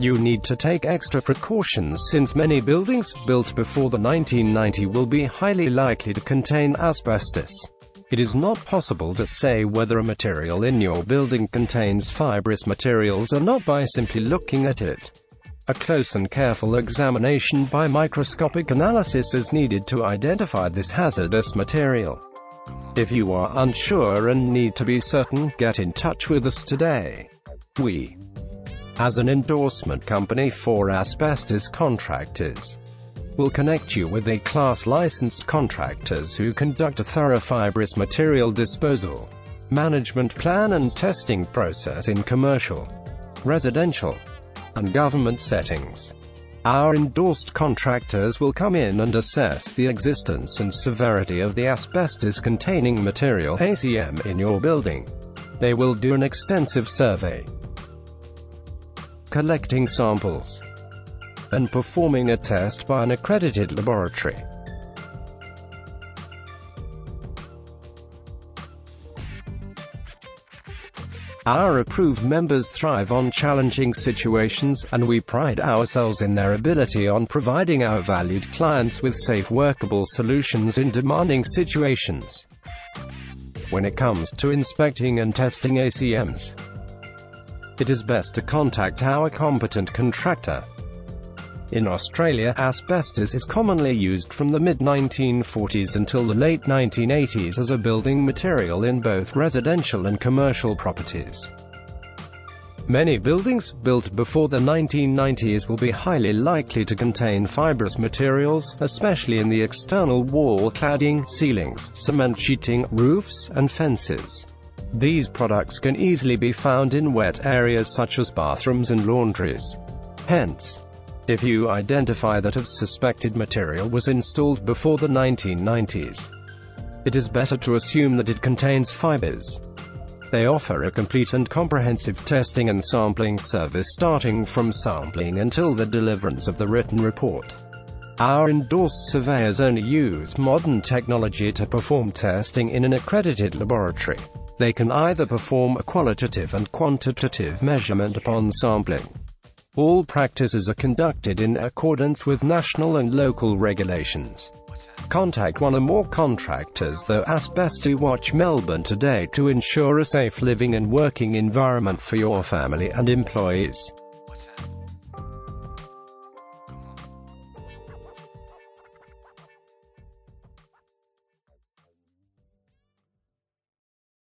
You need to take extra precautions since many buildings built before the 1990 will be highly likely to contain asbestos. It is not possible to say whether a material in your building contains fibrous materials or not by simply looking at it. A close and careful examination by microscopic analysis is needed to identify this hazardous material. If you are unsure and need to be certain, get in touch with us today. We as an endorsement company for asbestos contractors. We'll connect you with A-class licensed contractors who conduct a thorough fibrous material disposal, management plan and testing process in commercial, residential, and government settings. Our endorsed contractors will come in and assess the existence and severity of the asbestos-containing material ACM in your building. They will do an extensive survey, collecting samples, and performing a test by an accredited laboratory. Our approved members thrive on challenging situations, and we pride ourselves in their ability on providing our valued clients with safe workable solutions in demanding situations. When it comes to inspecting and testing ACMs, it is best to contact our competent contractor. In Australia, asbestos is commonly used from the mid-1940s until the late 1980s as a building material in both residential and commercial properties. Many buildings, built before the 1990s will be highly likely to contain fibrous materials, especially in the external wall cladding, ceilings, cement sheeting, roofs, and fences. These products can easily be found in wet areas such as bathrooms and laundries. Hence, if you identify that a suspected material was installed before the 1990s, it is better to assume that it contains fibers. They offer a complete and comprehensive testing and sampling service starting from sampling until the deliverance of the written report. Our endorsed surveyors only use modern technology to perform testing in an accredited laboratory. They can either perform a qualitative and quantitative measurement upon sampling. All practices are conducted in accordance with national and local regulations. Contact one or more contractors though Asbestos Watch Melbourne today to ensure a safe living and working environment for your family and employees.